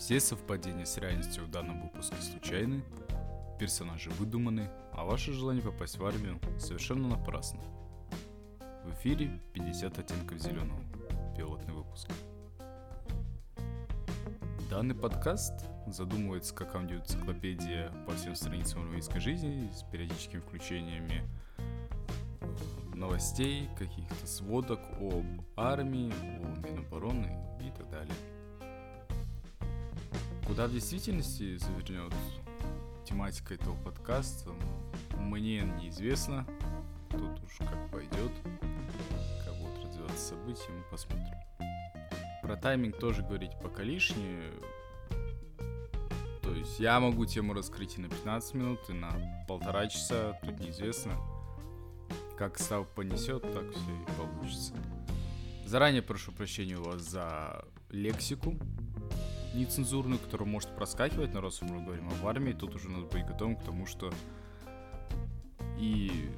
Все совпадения с реальностью в данном выпуске случайны, персонажи выдуманы, а ваше желание попасть в армию совершенно напрасно. В эфире 50 оттенков зеленого. Пилотный выпуск. Данный подкаст задумывается как аудиоэнциклопедия по всем страницам армейской жизни с периодическими включениями э, новостей, каких-то сводок об армии, о Минобороны и так далее. Куда в действительности завернет тематика этого подкаста, мне неизвестно. Тут уж как пойдет, как будут развиваться события, мы посмотрим. Про тайминг тоже говорить пока лишнее. То есть я могу тему раскрыть и на 15 минут, и на полтора часа, тут неизвестно. Как став понесет, так все и получится. Заранее прошу прощения у вас за лексику, нецензурную, которая может проскакивать, но раз мы говорим об армии, тут уже надо быть готовым к тому, что и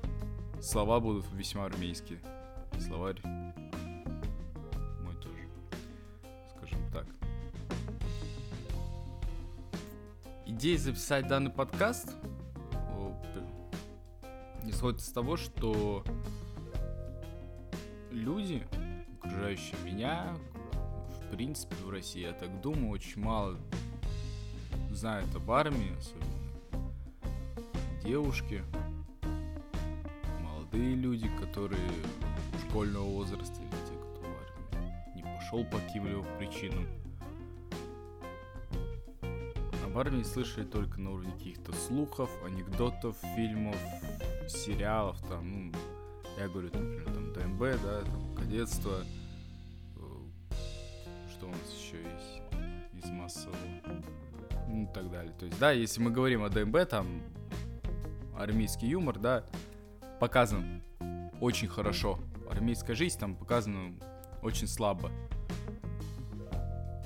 слова будут весьма армейские. Словарь мой тоже, скажем так. Идея записать данный подкаст исходит из того, что люди, окружающие меня, принципе, в России, я так думаю, очень мало знают об армии, особенно. Девушки, молодые люди, которые школьного возраста или те, кто в армии. Не пошел по каким-либо причинам. Об армии слышали только на уровне каких-то слухов, анекдотов, фильмов, сериалов, там, ну, я говорю, например, там, ДМБ, да, там, кадетство, и так далее. То есть, да, если мы говорим о ДМБ, там армейский юмор, да, показан очень хорошо. Армейская жизнь там показана очень слабо.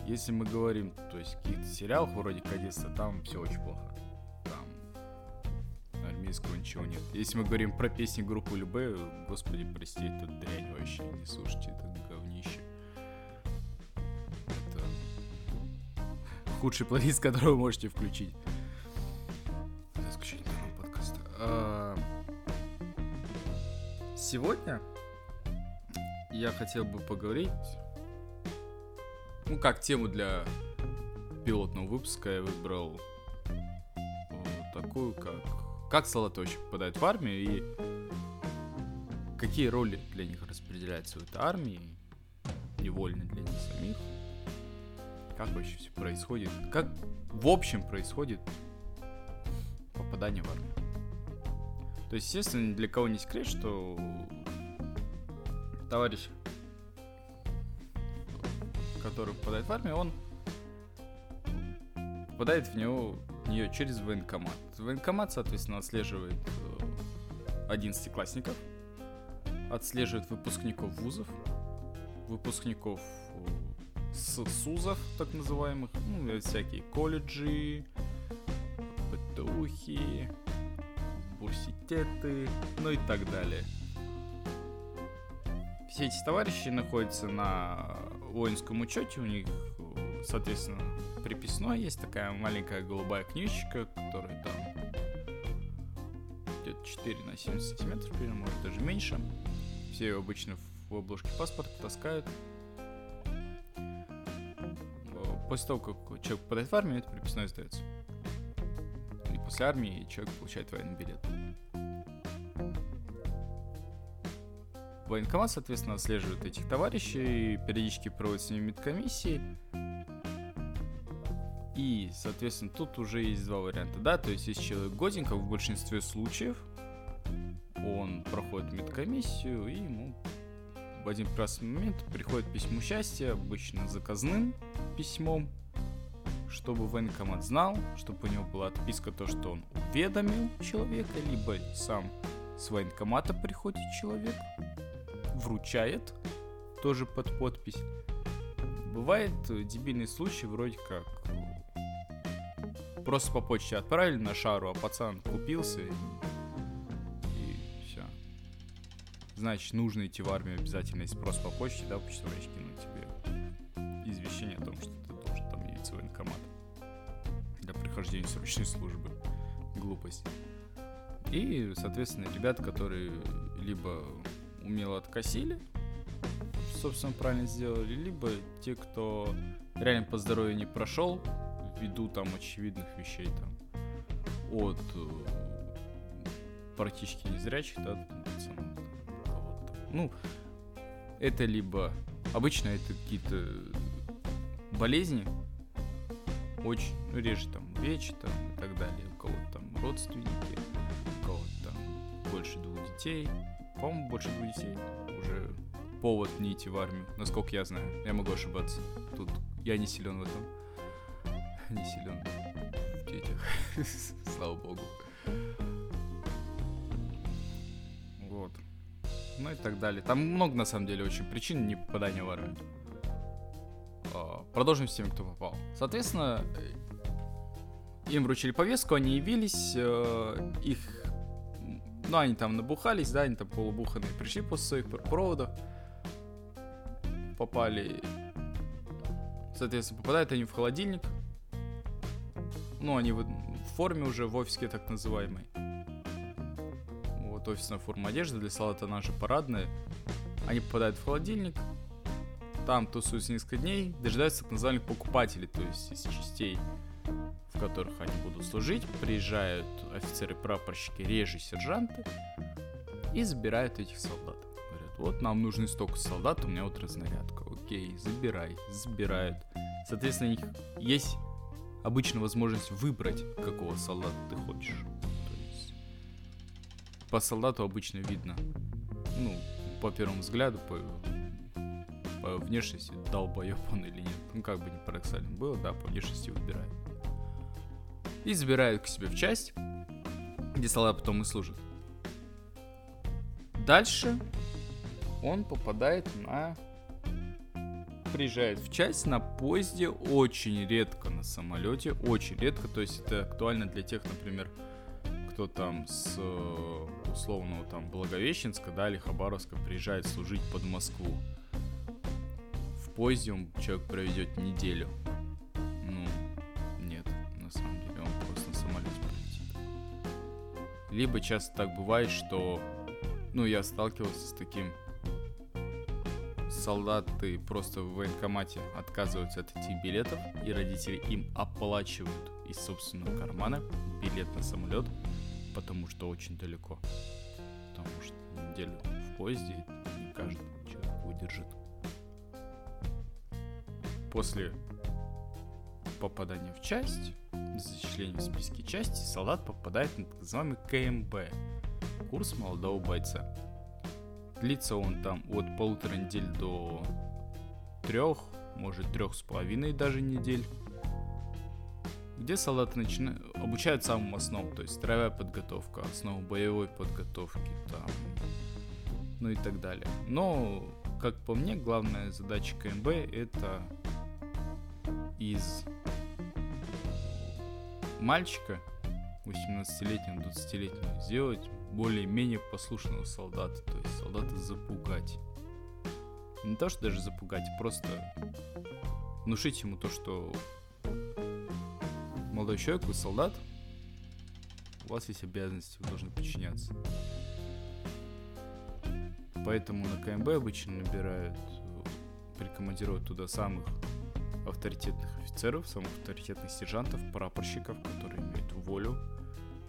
Если мы говорим, то есть каких-то сериалах вроде кадетства, там все очень плохо. Там армейского ничего нет. Если мы говорим про песни группы Любе, господи, прости, это дрянь вообще, не слушайте, это говнище. Худший плейлист, который вы можете включить. За подкаста. Сегодня я хотел бы поговорить, ну как тему для пилотного выпуска я выбрал такую, как как солдаты попадают в армию и какие роли для них распределяются в этой армии, невольно для них самих как вообще все происходит, как в общем происходит попадание в армию. То есть, естественно, для кого не секрет, что товарищ, который попадает в армию, он попадает в него нее через военкомат. Военкомат, соответственно, отслеживает 11-классников, отслеживает выпускников вузов, выпускников с СУЗов, так называемых, ну, всякие колледжи, ПТУхи, университеты, ну и так далее. Все эти товарищи находятся на воинском учете, у них, соответственно, приписной есть такая маленькая голубая книжечка, которая там где-то 4 на 7 сантиметров, примерно, может даже меньше. Все ее обычно в обложке паспорта таскают. После того, как человек попадает в армию, это приписной сдается. И после армии человек получает военный билет. Военкомат, соответственно, отслеживает этих товарищей, периодически проводит с ними медкомиссии. И, соответственно, тут уже есть два варианта, да, то есть если человек годенько, в большинстве случаев он проходит медкомиссию, и ему в один прекрасный момент приходит письмо счастья, обычно заказным письмом, чтобы военкомат знал, чтобы у него была отписка то, что он уведомил человека, либо сам с военкомата приходит человек, вручает, тоже под подпись. Бывает дебильный случай, вроде как просто по почте отправили на шару, а пацан купился значит, нужно идти в армию обязательно, если просто по почте, да, почтовый кинуть тебе извещение о том, что ты должен там явиться в военкомат. прохождению срочной службы. Глупость. И, соответственно, ребят, которые либо умело откосили, собственно, правильно сделали, либо те, кто реально по здоровью не прошел, ввиду там очевидных вещей там от э, практически незрячих, да, ну, это либо обычно это какие-то болезни, очень, ну, реже там вечи там и так далее, у кого-то там родственники, у кого-то там больше двух детей, по-моему, больше двух детей. Уже повод не идти в армию, насколько я знаю, я могу ошибаться, тут я не силен в этом, не силен в детях, слава богу. Вот. Ну и так далее. Там много, на самом деле, очень причин не попадания в армию. А, продолжим с теми, кто попал. Соответственно, э, им вручили повестку, они явились, э, их... Ну, они там набухались, да, они там полубуханные пришли после своих проводов, попали... Соответственно, попадают они в холодильник. Ну, они в форме уже, в офиске так называемой. Вот офисная форма одежды для солдата, она же парадная. Они попадают в холодильник, там тусуются несколько дней, дожидаются так называемых покупателей, то есть из частей, в которых они будут служить, приезжают офицеры-прапорщики, реже сержанты и забирают этих солдат. Говорят, вот нам нужны столько солдат, у меня вот разнарядка. Окей, забирай, забирают. Соответственно, у них есть обычно возможность выбрать, какого солдата ты хочешь. По солдату обычно видно, ну, по первому взгляду, по по внешности долбоеб он или нет. Ну, как бы не парадоксально было, да, по внешности выбирает. И забирают к себе в часть, где солдат потом и служит. Дальше он попадает на... Приезжает в часть на поезде очень редко на самолете, очень редко, то есть это актуально для тех, например, кто там с э, условного там Благовещенска, да, или Хабаровска приезжает служить под Москву позиум человек проведет неделю. Ну, нет, на самом деле, он просто на самолете полетит. Либо часто так бывает, что, ну, я сталкивался с таким солдаты просто в военкомате отказываются от этих билетов, и родители им оплачивают из собственного кармана билет на самолет, потому что очень далеко. Потому что неделю в поезде не каждый человек выдержит после попадания в часть, зачисления в списке части, солдат попадает на так называемый КМБ, курс молодого бойца. Длится он там от полутора недель до трех, может трех с половиной даже недель, где солдаты начинают обучают самым основам, то есть строевая подготовка, основу боевой подготовки, там, ну и так далее. Но, как по мне, главная задача КМБ это из мальчика 18-летнего, 20-летнего сделать более-менее послушного солдата, то есть солдата запугать. Не то, что даже запугать, просто внушить ему то, что молодой человек, вы солдат, у вас есть обязанности, вы должны подчиняться. Поэтому на КМБ обычно набирают, прикомандируют туда самых авторитетных офицеров, самых авторитетных сержантов, прапорщиков, которые имеют волю,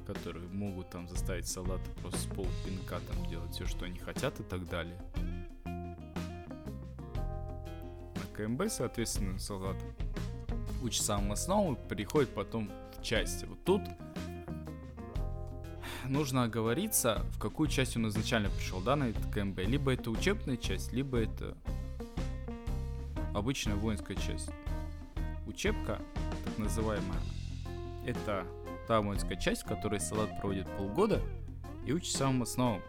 которые могут там заставить солдата просто с полпинка там делать все, что они хотят и так далее. На КМБ, соответственно, солдат учит самому основу, переходит потом в части. Вот тут нужно оговориться, в какую часть он изначально пришел, да, на этот КМБ. Либо это учебная часть, либо это обычная воинская часть учебка, так называемая, это та воинская часть, в которой солдат проводит полгода и учит самым основам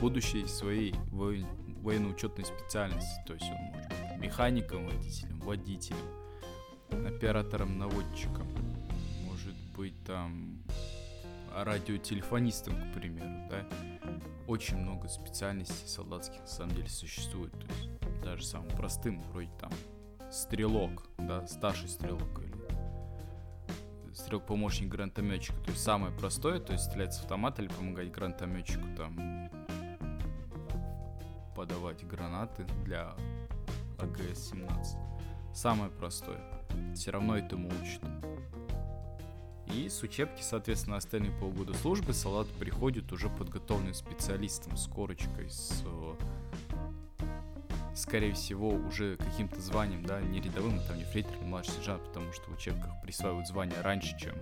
будущей своей военно-учетной специальности. То есть он может быть механиком, водителем, водителем, оператором, наводчиком, может быть там радиотелефонистом, к примеру, да. Очень много специальностей солдатских на самом деле существует. То есть даже самым простым, вроде там стрелок, да, старший стрелок или стрел-помощник гранатометчика. То есть самое простое, то есть стрелять с автомата или помогать гранатометчику там подавать гранаты для АГС-17. Самое простое. Все равно этому учат. И с учебки, соответственно, остальные полгода службы Салат приходит уже подготовленным специалистом с корочкой, с скорее всего, уже каким-то званием, да, не рядовым, а там не фрейтер, не младший сержант, потому что в учебках присваивают звание раньше, чем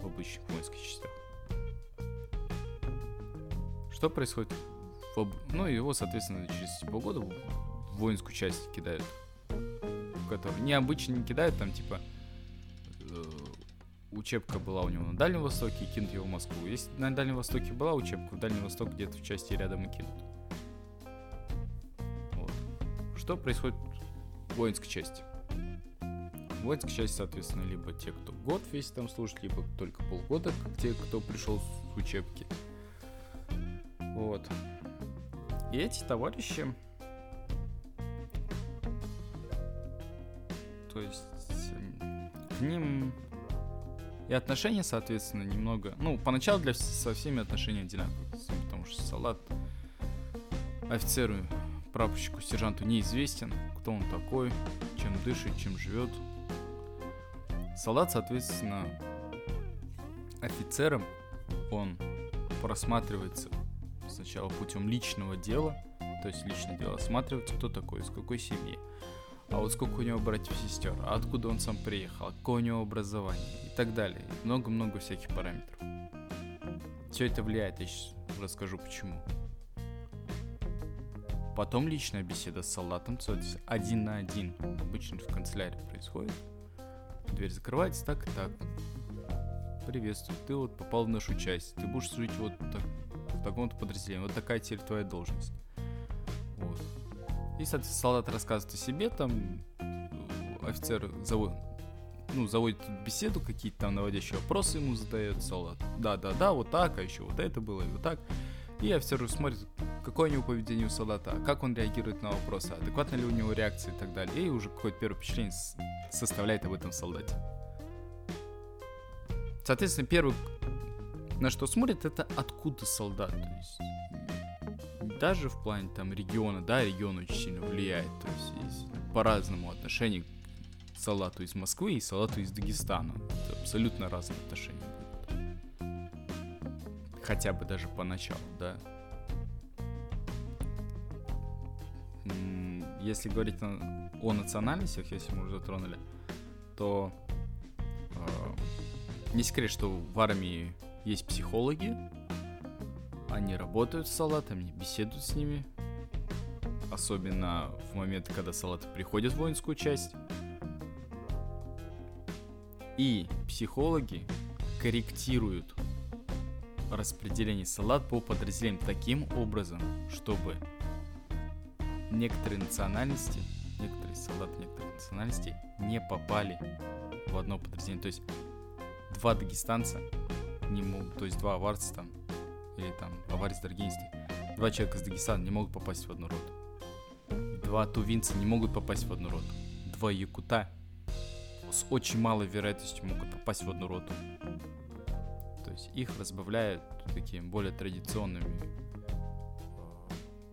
в обычных воинских частях. Что происходит? В об... Ну, его, соответственно, через полгода в воинскую часть кидают. В которую необычно не кидают, там, типа, э, учебка была у него на Дальнем Востоке, и кинут его в Москву. Если на Дальнем Востоке была учебка, в Дальнем Востоке где-то в части рядом и кинут. Вот. Что происходит в воинской части? В воинской части, соответственно, либо те, кто год весь там служит, либо только полгода, как те, кто пришел с учебки. Вот. И эти товарищи, есть к ним и отношения, соответственно, немного... Ну, поначалу для со всеми отношения одинаковые, потому что Салат офицеру, прапорщику, сержанту неизвестен, кто он такой, чем дышит, чем живет. Салат, соответственно, офицером, он просматривается сначала путем личного дела, то есть личное дело осматривается, кто такой, из какой семьи, а вот сколько у него братьев и сестер, а откуда он сам приехал, а какое у него образование и так далее. Много-много всяких параметров. Все это влияет, я сейчас расскажу почему. Потом личная беседа с солдатом, один на один, обычно в канцелярии происходит. Дверь закрывается так и так. Приветствую, ты вот попал в нашу часть, ты будешь служить вот так, в таком-то подразделении, вот такая теперь твоя должность. И, соответственно, солдат рассказывает о себе, там офицер заводит, ну, заводит беседу, какие-то там наводящие вопросы ему задает солдат. Да-да-да, вот так, а еще вот это было, и вот так. И офицер смотрит, какое у него поведение у солдата, как он реагирует на вопросы, адекватна ли у него реакция и так далее. И уже какое-то первое впечатление составляет об этом солдате. Соответственно, первый, на что смотрит, это откуда солдат. То есть даже в плане там региона, да, регион очень сильно влияет. То есть по-разному отношение к салату из Москвы и салату из Дагестана. Это абсолютно разные отношения. Хотя бы даже поначалу, да. Если говорить о национальностях, если мы уже затронули, то э, не секрет, что в армии есть психологи, они работают с салатами, беседуют с ними. Особенно в момент, когда салаты приходят в воинскую часть. И психологи корректируют распределение салат по подразделениям таким образом, чтобы некоторые национальности, некоторые солдаты некоторых национальностей не попали в одно подразделение. То есть два дагестанца не могут, то есть два аварца там или там аварий с. Два человека из Дагестана не могут попасть в одну роту. Два тувинца не могут попасть в одну роту. Два якута с очень малой вероятностью могут попасть в одну роту. То есть их разбавляют такими более традиционными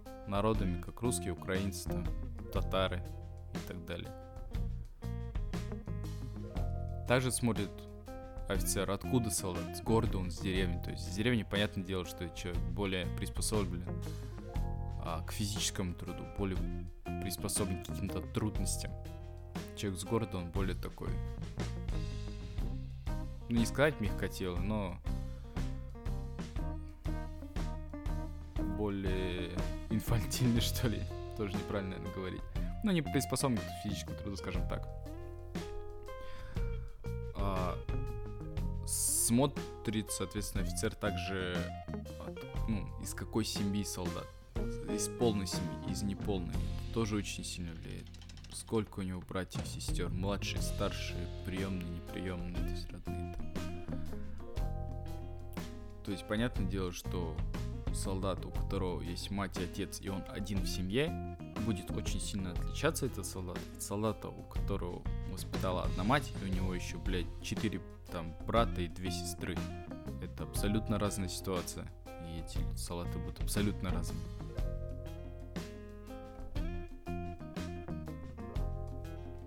э, народами, как русские, украинцы, там, татары и так далее. Также смотрят офицер, откуда солдат? С города он, с деревни. То есть с деревни, понятное дело, что человек более приспособлен а, к физическому труду, более приспособлен к каким-то трудностям. Человек с города, он более такой, ну не сказать мягкотелый, но более инфантильный, что ли. Тоже неправильно, наверное, говорить. Ну, не приспособлен к физическому труду, скажем так. Смотрит, соответственно, офицер также от, ну, из какой семьи солдат. Из полной семьи, из неполной. тоже очень сильно влияет. Сколько у него братьев, сестер, младшие, старшие, приемные, неприемные, то есть родные там. То есть, понятное дело, что солдат, у которого есть мать и отец, и он один в семье, будет очень сильно отличаться этот солдат от солдата, у которого воспитала одна мать, и у него еще, блядь, четыре там брата и две сестры. Это абсолютно разная ситуация. И эти салаты будут абсолютно разные.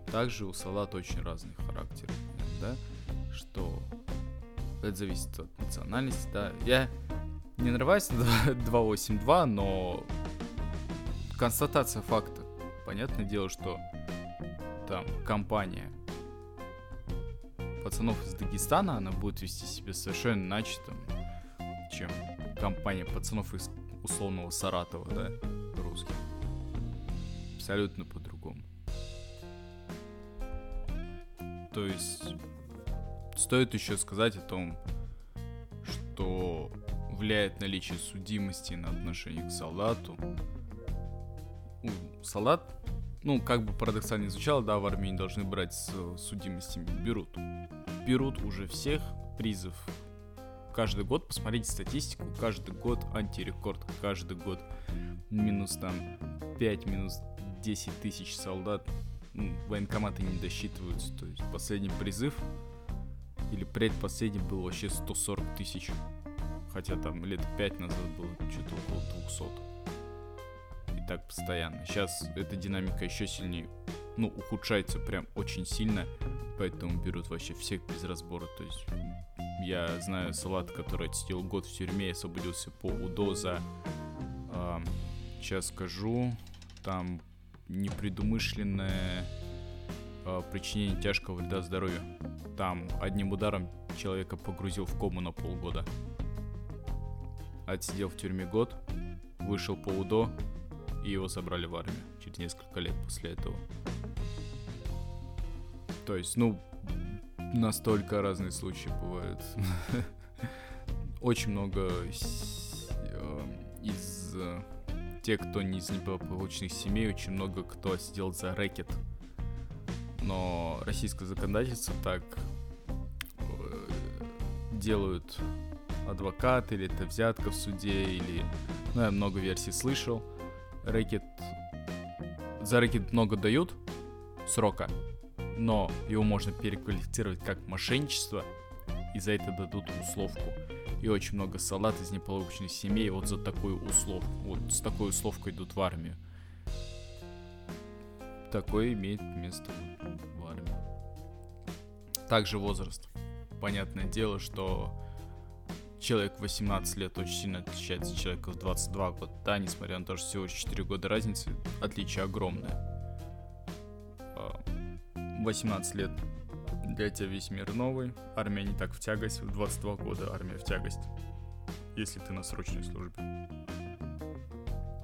Также у салат очень разный характер, да, что это зависит от национальности, да. Я не нарываюсь на 282, но констатация факта. Понятное дело, что там компания пацанов из Дагестана, она будет вести себя совершенно иначе, там, чем компания пацанов из условного Саратова, да, русских. Абсолютно по-другому. То есть стоит еще сказать о том, что влияет наличие судимости на отношение к солдату. Солдат, ну, как бы парадоксально звучало, да, в не должны брать с судимостями. Берут. Берут уже всех призов. Каждый год, посмотрите статистику, каждый год антирекорд, каждый год минус там 5, минус 10 тысяч солдат. Ну, военкоматы не досчитываются. То есть последний призыв или предпоследний был вообще 140 тысяч. Хотя там лет 5 назад было что-то около 200. И так постоянно. Сейчас эта динамика еще сильнее, ну, ухудшается прям очень сильно. Поэтому берут вообще всех без разбора. То есть я знаю салат, который отсидел год в тюрьме и освободился по УДО за... Э, сейчас скажу. Там непредумышленное э, причинение тяжкого вреда здоровью. Там одним ударом человека погрузил в кому на полгода. Отсидел в тюрьме год, вышел по УДО, и его забрали в армию через несколько лет после этого. То есть, ну, настолько разные случаи бывают. Очень много э, из э, тех, кто не из неблагополучных семей, очень много кто сидел за рэкет но российское законодательство так э, делают адвокат, или это взятка в суде, или... Ну, я много версий слышал. Рэкет... За рэкет много дают срока, но его можно переквалифицировать как мошенничество, и за это дадут условку. И очень много солдат из неполученных семей вот за такую условку, вот с такой условкой идут в армию такое имеет место в армии. Также возраст. Понятное дело, что человек 18 лет очень сильно отличается от человека в 22 года. Да, несмотря на то, что всего 4 года разницы, отличие огромное. 18 а, лет для тебя весь мир новый, армия не так в тягость, в 22 года армия в тягость, если ты на срочной службе.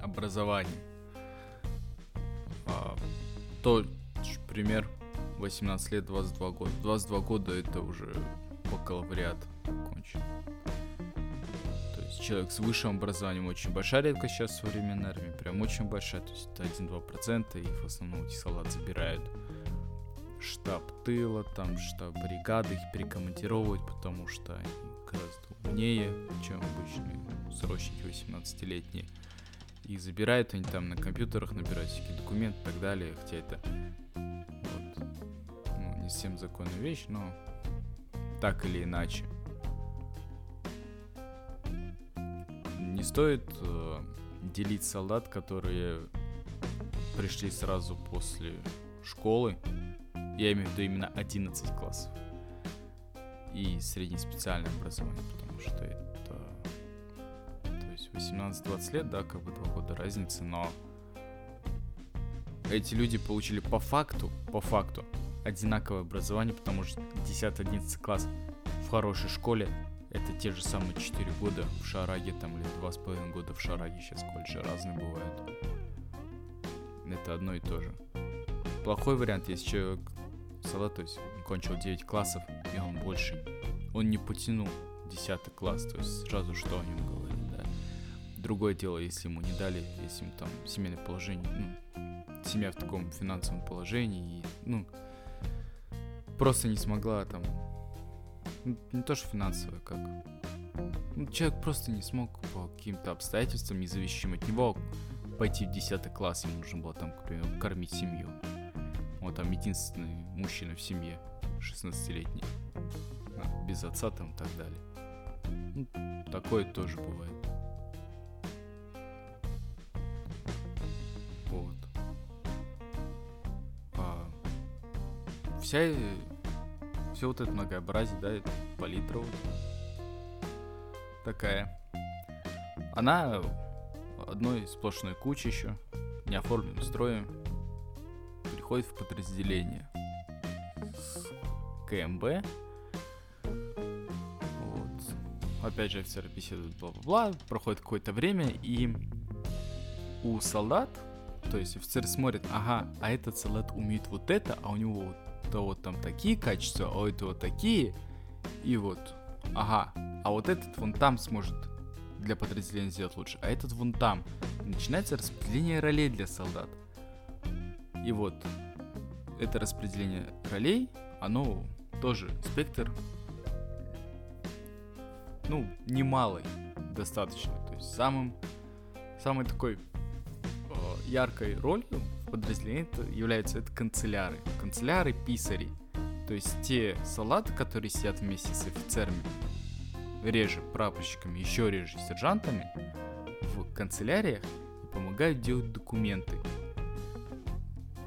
Образование. А, то пример 18 лет, 22 года. 22 года это уже бакалавриат человек с высшим образованием очень большая редкость сейчас в современной армии, прям очень большая, то есть это 1-2%, их в основном эти солдат забирают штаб тыла, там штаб бригады, их перекомандировывают, потому что они гораздо умнее, чем обычные срочники 18-летние и забирают они там на компьютерах, набирают всякие документы и так далее, хотя это вот, ну, не совсем законная вещь, но так или иначе. Не стоит э, делить солдат, которые пришли сразу после школы, я имею в виду именно 11 классов, и среднеспециальное образование, потому что это 18-20 лет, да, как бы два года разницы, но эти люди получили по факту, по факту, одинаковое образование, потому что 10-11 класс в хорошей школе те же самые 4 года в Шараге, там, или 2,5 года в Шараге, сейчас колледжи разные бывают. Это одно и то же. Плохой вариант, если человек салат, то есть он кончил 9 классов, и он больше, он не потянул 10 класс, то есть сразу что о нем говорить. Другое дело, если ему не дали, если ему там семейное положение, ну, семья в таком финансовом положении, и, ну, просто не смогла там, не то что финансово, как, ну, человек просто не смог по каким-то обстоятельствам, независимым от него, пойти в 10 класс, ему нужно было там, к примеру, кормить семью. Он там единственный мужчина в семье, 16-летний. Без отца там и так далее. Ну, такое тоже бывает. Вот. А, вся, все вот это многообразие, да, это палитра вот такая. Она одной сплошной кучей еще, неоформленным строем, переходит в подразделение с КМБ. Вот. Опять же, офицеры беседуют, бла-бла-бла, проходит какое-то время, и у солдат, то есть офицер смотрит, ага, а этот солдат умеет вот это, а у него вот, то вот там такие качества, а у этого такие, и вот, ага, а вот этот вон там сможет для подразделения сделать лучше, а этот вон там. начинается распределение ролей для солдат. И вот это распределение ролей, оно тоже спектр, ну, немалый достаточно. То есть самым, самой такой э, яркой ролью это являются это канцеляры. Канцеляры, писари. То есть те солдаты, которые сидят вместе с офицерами, реже прапорщиками, еще реже сержантами в канцеляриях и помогают делать документы.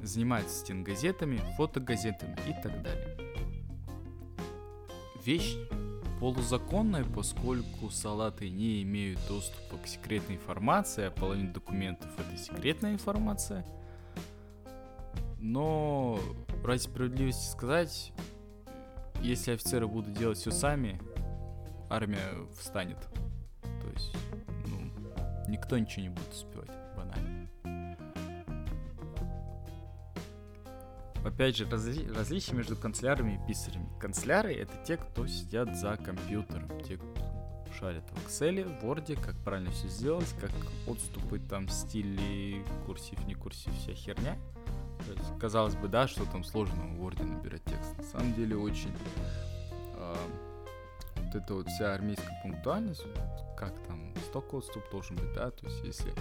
Занимаются стенгазетами, фотогазетами и так далее. Вещь полузаконная, поскольку салаты не имеют доступа к секретной информации, а половина документов это секретная информация. Но ради справедливости сказать, если офицеры будут делать все сами, армия встанет. То есть, ну, никто ничего не будет успевать, банально. Опять же, разли различие между канцелярами и писарями. Канцеляры — это те, кто сидят за компьютером, те, кто шарят в Excel, в Word, как правильно все сделать, как отступы там, стили, курсив, не курсив, вся херня. Есть, казалось бы, да, что там сложно в Word набирать текст. На самом деле очень э, вот эта вот вся армейская пунктуальность, как там столько отступ должен быть, да, то есть если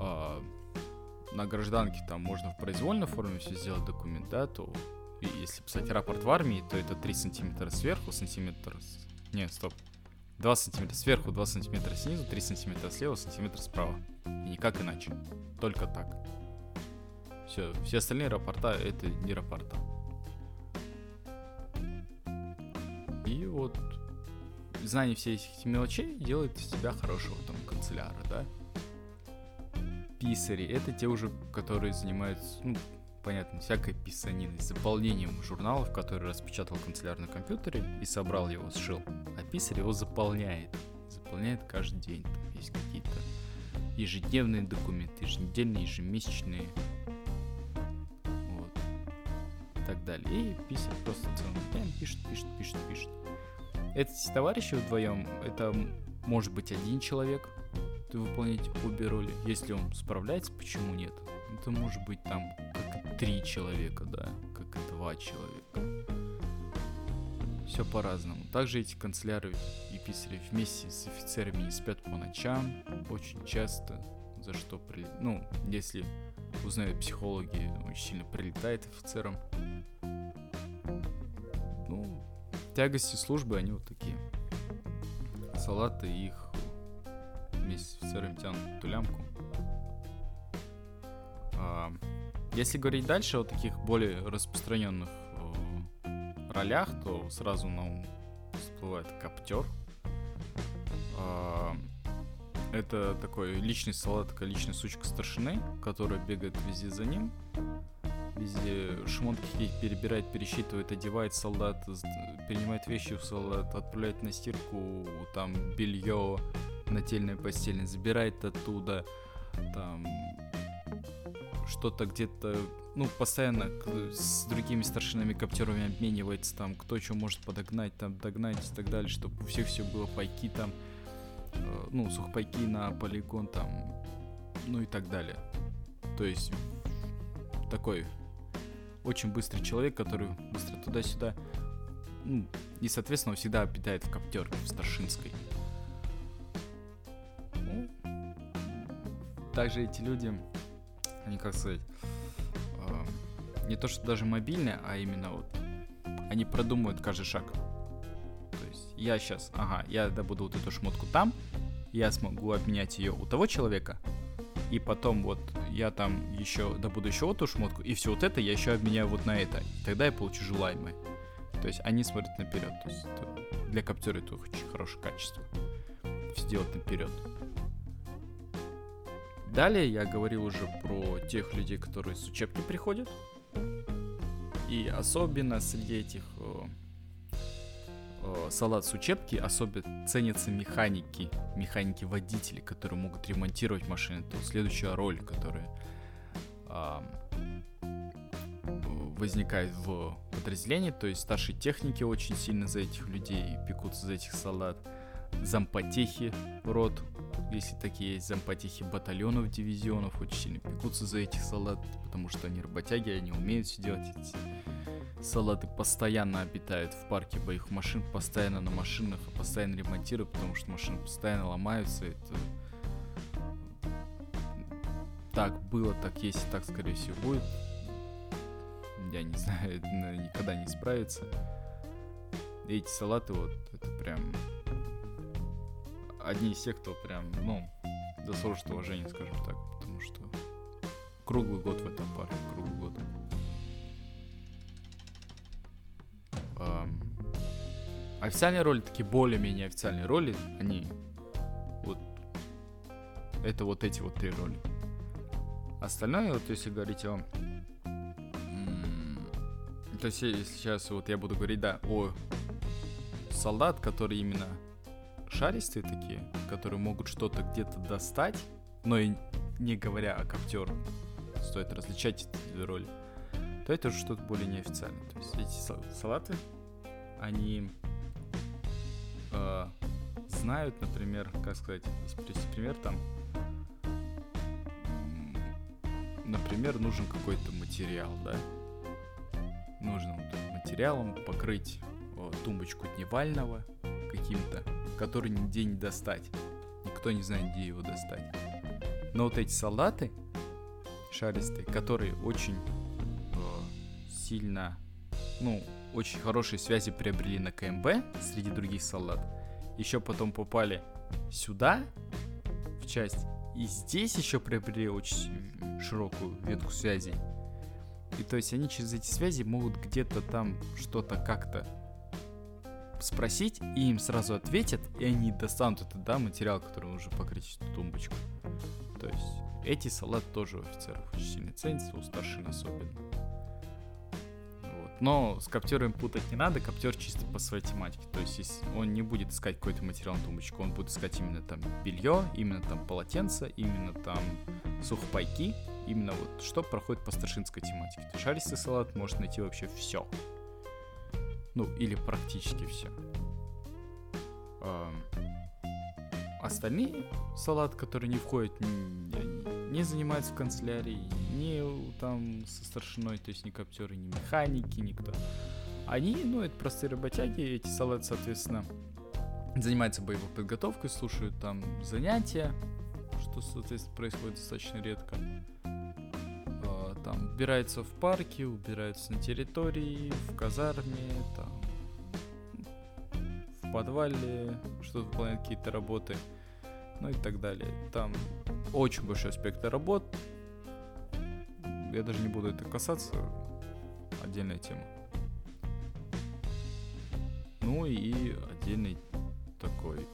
э, на гражданке там можно в произвольной форме все сделать документ, да, то и если писать рапорт в армии, то это 3 сантиметра сверху, сантиметр... Не, стоп. 2 сантиметра сверху, 2 сантиметра снизу, 3 сантиметра слева, сантиметр справа. И никак иначе. Только так. Все, все остальные рапорта это не рапорта. И вот знание всех этих мелочей делает из тебя хорошего там канцеляра, да? Писари — это те уже, которые занимаются, ну, понятно, всякой писаниной, заполнением журналов, которые распечатал канцеляр на компьютере и собрал его, сшил. А писарь его заполняет. Заполняет каждый день. Там есть какие-то ежедневные документы, еженедельные, ежемесячные. Так далее. И писарь просто целым днем пишет, пишет, пишет, пишет. Эти товарищи вдвоем, это может быть один человек, выполнять обе роли. Если он справляется, почему нет? Это может быть там как три человека, да, как и два человека. Все по-разному. Также эти канцеляры и писари вместе с офицерами не спят по ночам, очень часто, за что, при... ну, если узнают психологи, очень сильно прилетает офицерам тягости службы, они вот такие. Салаты их вместе с офицерами тянут ту лямку. А, если говорить дальше о таких более распространенных о, ролях, то сразу на ум всплывает коптер. Это такой личный салат, такая личная сучка старшины, которая бегает везде за ним. Везде шмотки перебирает, пересчитывает, одевает солдат, принимает вещи у солдат, отправляет на стирку, там белье, нательное постельное, забирает оттуда, там что-то где-то, ну, постоянно с другими старшинами коптерами обменивается, там, кто что может подогнать, там, догнать и так далее, чтобы у всех все было пайки там, ну, сухпайки на полигон там, ну и так далее. То есть такой очень быстрый человек, который быстро туда-сюда. Ну, и, соответственно, он всегда обитает в коптерке, в Старшинской. Ну, также эти люди, они, как сказать, э, не то, что даже мобильные, а именно вот они продумывают каждый шаг. Я сейчас, ага, я добуду вот эту шмотку там, я смогу обменять ее у того человека, и потом вот я там еще добуду еще вот эту шмотку, и все вот это я еще обменяю вот на это. И тогда я получу желаемое. То есть они смотрят наперед. То есть для каптера это очень хорошее качество. Сделать наперед. Далее я говорил уже про тех людей, которые с учебки приходят. И особенно среди этих э, э, салат с учебки особенно ценятся механики, механики-водители, которые могут ремонтировать машины. Это следующая роль, которая э, возникает в подразделении. То есть старшие техники очень сильно за этих людей пекутся за этих салат. Зампотехи род если такие есть зампотихи батальонов, дивизионов, очень сильно пекутся за этих салат, потому что они работяги, они умеют все делать. Эти салаты постоянно обитают в парке боевых машин, постоянно на машинах, а постоянно ремонтируют, потому что машины постоянно ломаются. Это так было, так есть и так, скорее всего, будет. Я не знаю, никогда не справится. эти салаты, вот, это прям одни из тех, кто прям, ну, заслужит уважения, скажем так, потому что круглый год в этом парке, круглый год. Официальные роли, такие более-менее официальные роли, они вот это вот эти вот три роли. Остальное, вот если говорить о... То есть сейчас вот я буду говорить, да, о солдат, который именно шаристые такие, которые могут что-то где-то достать, но и не говоря о коптеру, стоит различать эти роли, то это уже что-то более неофициальное. То есть эти салаты, они э, знают, например, как сказать, привести пример, там, например, нужен какой-то материал, да, нужно вот материалом покрыть о, тумбочку дневального каким-то который нигде не достать. Никто не знает, где его достать. Но вот эти солдаты шаристые, которые очень э, сильно, ну, очень хорошие связи приобрели на КМБ среди других солдат, еще потом попали сюда, в часть, и здесь еще приобрели очень широкую ветку связей. И то есть они через эти связи могут где-то там что-то как-то спросить, и им сразу ответят, и они достанут этот, да, материал, который нужно покрыть эту тумбочку. То есть эти салаты тоже офицеров очень сильно ценятся, у старшин особенно. Но с коптером путать не надо, коптер чисто по своей тематике. То есть он не будет искать какой-то материал на тумбочку, он будет искать именно там белье, именно там полотенце, именно там сухпайки, именно вот что проходит по старшинской тематике. То есть шаристый салат может найти вообще все. Ну, или практически все. Остальные салат, которые не входят, не занимаются в канцелярии, не там со старшиной, то есть ни коптеры, ни механики, никто. Они, ну, это простые работяги, эти салаты, соответственно, занимаются боевой подготовкой, слушают там занятия, что, соответственно, происходит достаточно редко там убираются в парке, убираются на территории, в казарме, там, в подвале, что выполняют какие-то работы, ну и так далее. Там очень большой спектр работ. Я даже не буду это касаться, отдельная тема. Ну и отдельный такой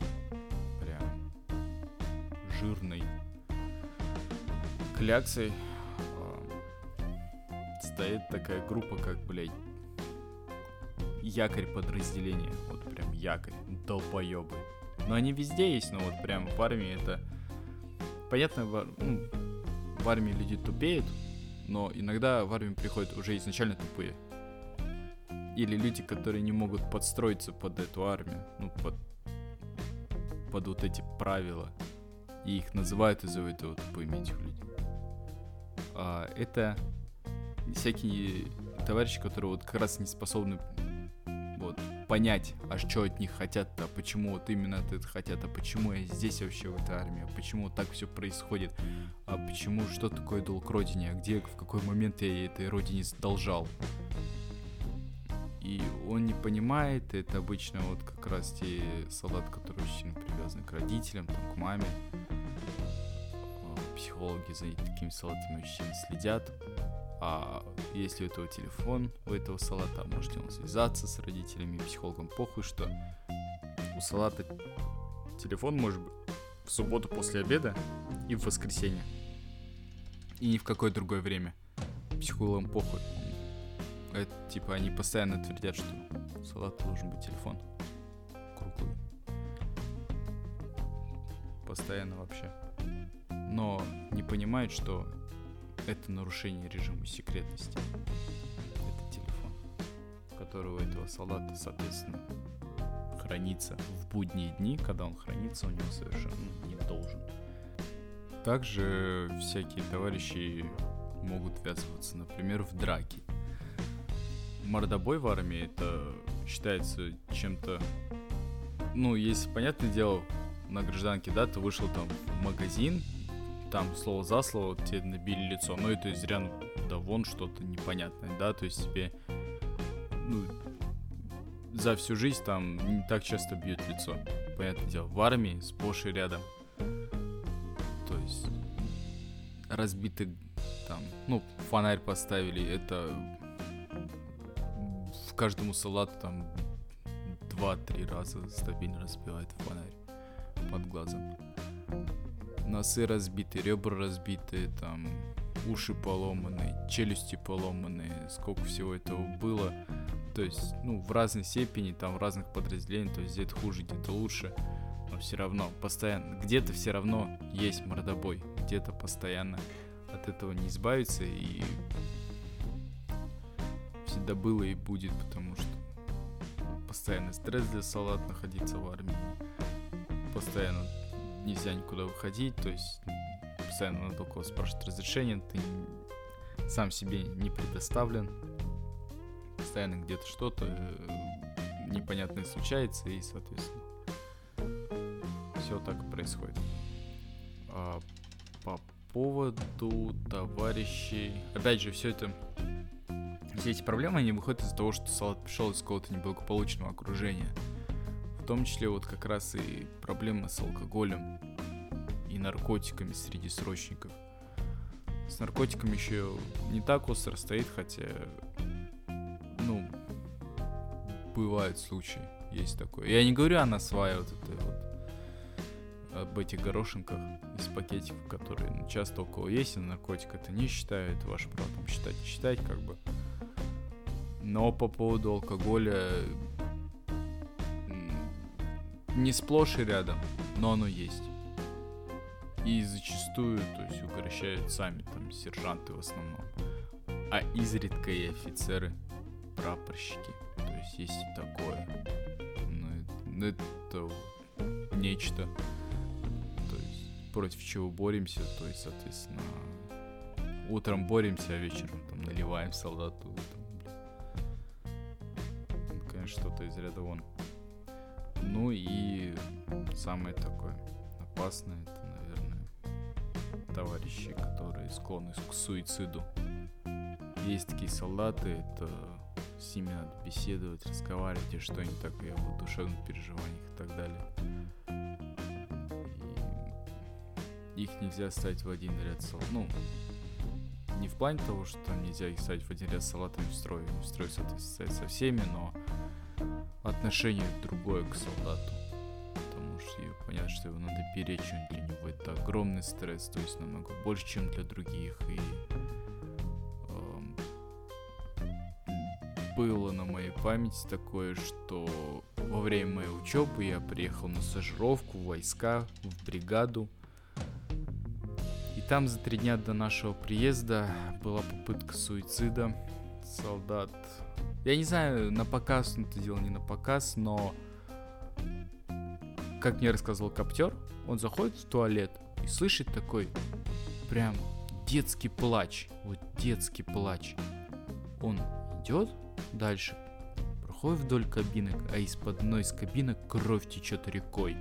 прям жирный кляксой стоит такая группа, как, блядь, якорь подразделения. Вот прям якорь. Долбоебы. Но они везде есть, но вот прям в армии это... Понятно, в, ну, в армии люди тупеют, но иногда в армию приходят уже изначально тупые. Или люди, которые не могут подстроиться под эту армию, ну, под, под вот эти правила. И их называют из-за этого тупыми этих людей. А, это всякие товарищи, которые вот как раз не способны вот понять, а что от них хотят, а почему вот именно это хотят, а почему я здесь вообще в этой армии, а почему так все происходит, а почему, что такое долг родине, а где, в какой момент я этой родине задолжал. И он не понимает, это обычно вот как раз те солдаты, которые очень привязаны к родителям, там, к маме. Психологи за такими солдатами очень следят. А если у этого телефон, у этого салата, можете он связаться с родителями, психологом похуй, что у салата телефон может быть в субботу после обеда и в воскресенье. И ни в какое другое время. Психологам похуй. Это, типа, они постоянно твердят, что у салата должен быть телефон. Круглый. Постоянно вообще. Но не понимают, что это нарушение режима секретности. Это телефон, который у этого солдата, соответственно, хранится в будние дни, когда он хранится, у него совершенно не должен. Также всякие товарищи могут ввязываться, например, в драки. Мордобой в армии это считается чем-то... Ну, если, понятное дело, на гражданке, да, ты вышел там в магазин, там слово за слово тебе набили лицо, но это зря, да вон что-то непонятное, да, то есть тебе, ну, за всю жизнь там не так часто бьют лицо, понятное дело, в армии сплошь и рядом, то есть разбитый там, ну, фонарь поставили, это в каждому салату там два-три раза стабильно разбивает фонарь под глазом носы разбиты, ребра разбиты, там уши поломаны, челюсти поломаны, сколько всего этого было. То есть, ну, в разной степени, там, в разных подразделениях, то есть где-то хуже, где-то лучше, но все равно, постоянно, где-то все равно есть мордобой, где-то постоянно от этого не избавиться, и всегда было и будет, потому что постоянный стресс для солдат находиться в армии, постоянно нельзя никуда выходить, то есть постоянно надо около спрашивать разрешение, ты сам себе не предоставлен, постоянно где-то что-то э, непонятное случается, и, соответственно, все так происходит. А по поводу товарищей... Опять же, все это... Все эти проблемы, они выходят из-за того, что Салат пришел из какого-то неблагополучного окружения – том числе вот как раз и проблемы с алкоголем и наркотиками среди срочников. С наркотиками еще не так остро стоит, хотя, ну, бывают случаи, есть такое. Я не говорю о насвае вот этой вот, об этих горошинках из пакетиков, которые ну, часто около есть, и наркотик это не считаю, это ваше право там считать, не считать, как бы. Но по поводу алкоголя не сплошь и рядом, но оно есть. И зачастую, то есть, угорщают сами там сержанты в основном. А изредка и офицеры, прапорщики. То есть есть и такое. Но ну, это, ну, это нечто. То есть против чего боремся, то есть, соответственно, утром боремся, а вечером там наливаем солдату. Там, конечно, что-то из ряда вон. Ну и самое такое опасное, это, наверное, товарищи, которые склонны к суициду. Есть такие солдаты, это с ними надо беседовать, разговаривать, и что они так и о душевных переживаниях и так далее. И их нельзя ставить в один ряд солдат. Ну, не в плане того, что нельзя их ставить в один ряд с салатами в строй. В строй, соответственно, со всеми, но отношение другое к солдату. Потому что понятно, что его надо беречь, он для него это огромный стресс, то есть намного больше, чем для других. И э, было на моей памяти такое, что во время моей учебы я приехал на стажировку в войска, в бригаду. И там за три дня до нашего приезда была попытка суицида. Солдат я не знаю, на показ, ну это дело не на показ, но как мне рассказывал коптер, он заходит в туалет и слышит такой прям детский плач. Вот детский плач. Он идет дальше, проходит вдоль кабинок, а из-под одной из кабинок кровь течет рекой.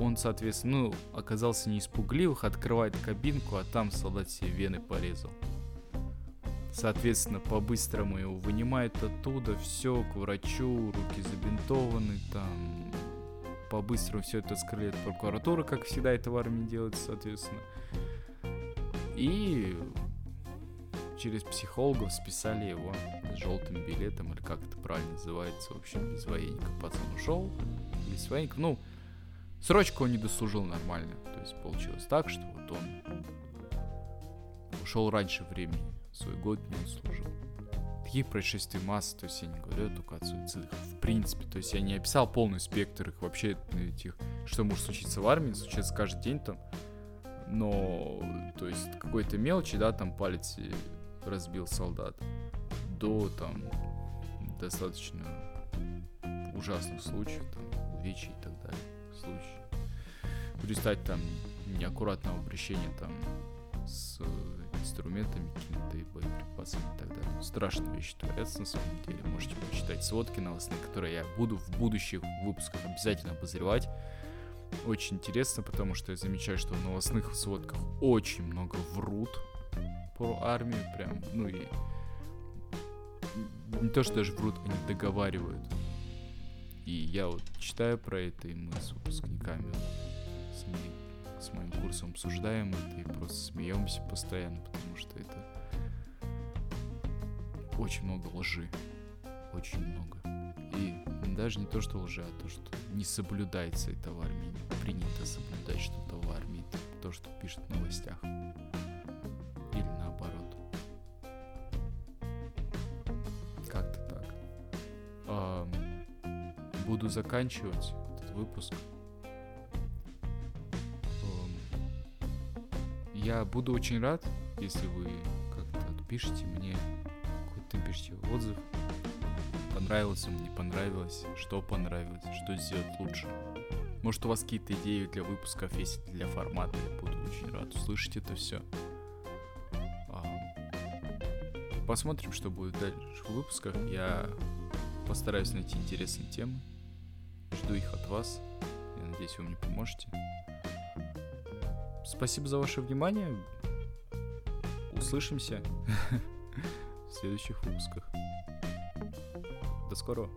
Он, соответственно, ну, оказался не испугливых, открывает кабинку, а там солдат себе вены порезал. Соответственно, по-быстрому его вынимают оттуда, все, к врачу, руки забинтованы, там, по-быстрому все это скрыли прокуратура, как всегда это в армии делается, соответственно. И через психологов списали его с желтым билетом, или как это правильно называется, в общем, без военника пацан ушел, без военника, ну, срочку он не дослужил нормально, то есть получилось так, что вот он ушел раньше времени свой год не услужил. Таких происшествий масса, то есть я не говорю только о суицидах. В принципе, то есть я не описал полный спектр их вообще этих, что может случиться в армии, случается каждый день там. Но, то есть какой-то мелочи, да, там палец разбил солдат, до там достаточно ужасных случаев, там, увечий и так далее, случаев. В результате там неаккуратного обращения там с инструментами какими-то и боеприпасами и так далее. Страшные вещи творятся на самом деле. Можете почитать сводки новостные, которые я буду в будущих выпусках обязательно обозревать. Очень интересно, потому что я замечаю, что в новостных сводках очень много врут про армию, прям, ну и не то, что даже врут, они договаривают. И я вот читаю про это, и мы с выпускниками, с моими с моим курсом обсуждаем это и просто смеемся постоянно, потому что это очень много лжи. Очень много. И даже не то, что лжи, а то, что не соблюдается это в армии. Не принято соблюдать что-то в армии. То, что пишут в новостях. Или наоборот. Как-то так. А, буду заканчивать этот выпуск. Я буду очень рад, если вы как-то отпишите мне, какой-то пишите отзыв. Понравилось вам, не понравилось, что понравилось, что сделать лучше. Может, у вас какие-то идеи для выпусков есть, для формата, я буду очень рад услышать это все. Посмотрим, что будет дальше в выпусках. Я постараюсь найти интересные темы. Жду их от вас. Я надеюсь, вы мне поможете. Спасибо за ваше внимание. Услышимся в следующих выпусках. До скорого.